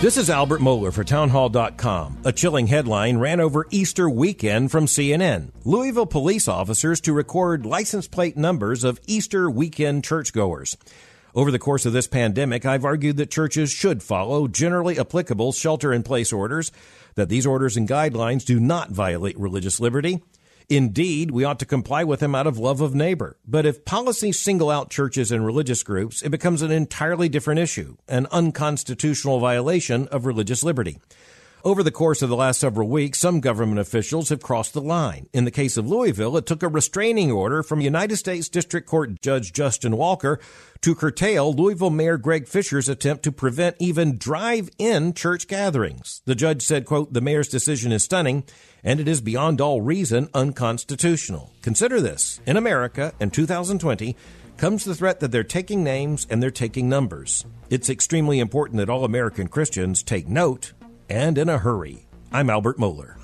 This is Albert Mohler for Townhall.com. A chilling headline ran over Easter weekend from CNN. Louisville police officers to record license plate numbers of Easter weekend churchgoers. Over the course of this pandemic, I've argued that churches should follow generally applicable shelter in place orders, that these orders and guidelines do not violate religious liberty, Indeed, we ought to comply with them out of love of neighbor. But if policies single out churches and religious groups, it becomes an entirely different issue, an unconstitutional violation of religious liberty. Over the course of the last several weeks, some government officials have crossed the line. In the case of Louisville, it took a restraining order from United States District Court Judge Justin Walker to curtail Louisville Mayor Greg Fischer's attempt to prevent even drive-in church gatherings. The judge said, quote, the mayor's decision is stunning and it is beyond all reason unconstitutional. Consider this. In America in 2020, comes the threat that they're taking names and they're taking numbers. It's extremely important that all American Christians take note and in a hurry. I'm Albert Mohler.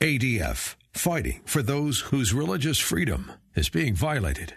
ADF, fighting for those whose religious freedom is being violated.